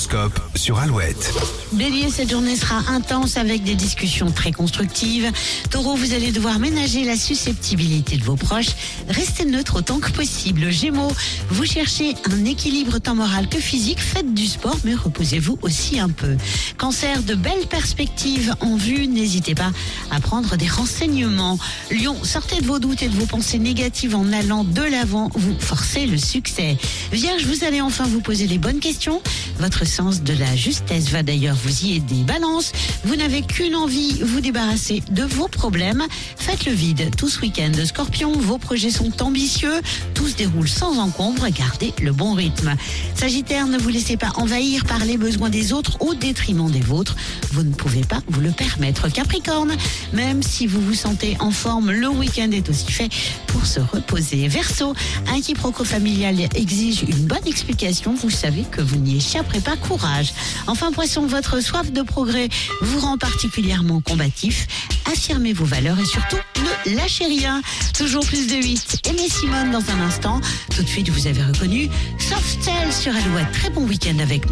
L'horoscope sur Alouette. Bélier, cette journée sera intense avec des discussions très constructives. Taureau, vous allez devoir ménager la susceptibilité de vos proches. Restez neutre autant que possible. Gémeaux, vous cherchez un équilibre tant moral que physique. Faites du sport, mais reposez-vous aussi un peu. Cancer, de belles perspectives en vue. N'hésitez pas à prendre des renseignements. Lion, sortez de vos doutes et de vos pensées négatives en allant de l'avant. Vous forcez le succès. Vierge, vous allez enfin vous poser les bonnes questions. Votre sens de la justesse va d'ailleurs vous y aider. Balance, vous n'avez qu'une envie, vous débarrasser de vos problèmes. Faites le vide tout ce week-end. Scorpion, vos projets sont ambitieux. Tout se déroule sans encombre. Gardez le bon rythme. Sagittaire, ne vous laissez pas envahir par les besoins des autres au détriment des vôtres. Vous ne pouvez pas vous le permettre. Capricorne, même si vous vous sentez en forme, le week-end est aussi fait pour se reposer. Verseau, un quiproquo familial exige une bonne explication. Vous savez que vous n'y échapperez pas. Courage. Enfin, poisson, votre soif de progrès vous rend particulièrement combatif. Affirmez vos valeurs et surtout ne lâchez rien. Toujours plus de 8. Aimez Simone dans un instant. Tout de suite, vous avez reconnu Soft Cell sur Alouette. Très bon week-end avec nous.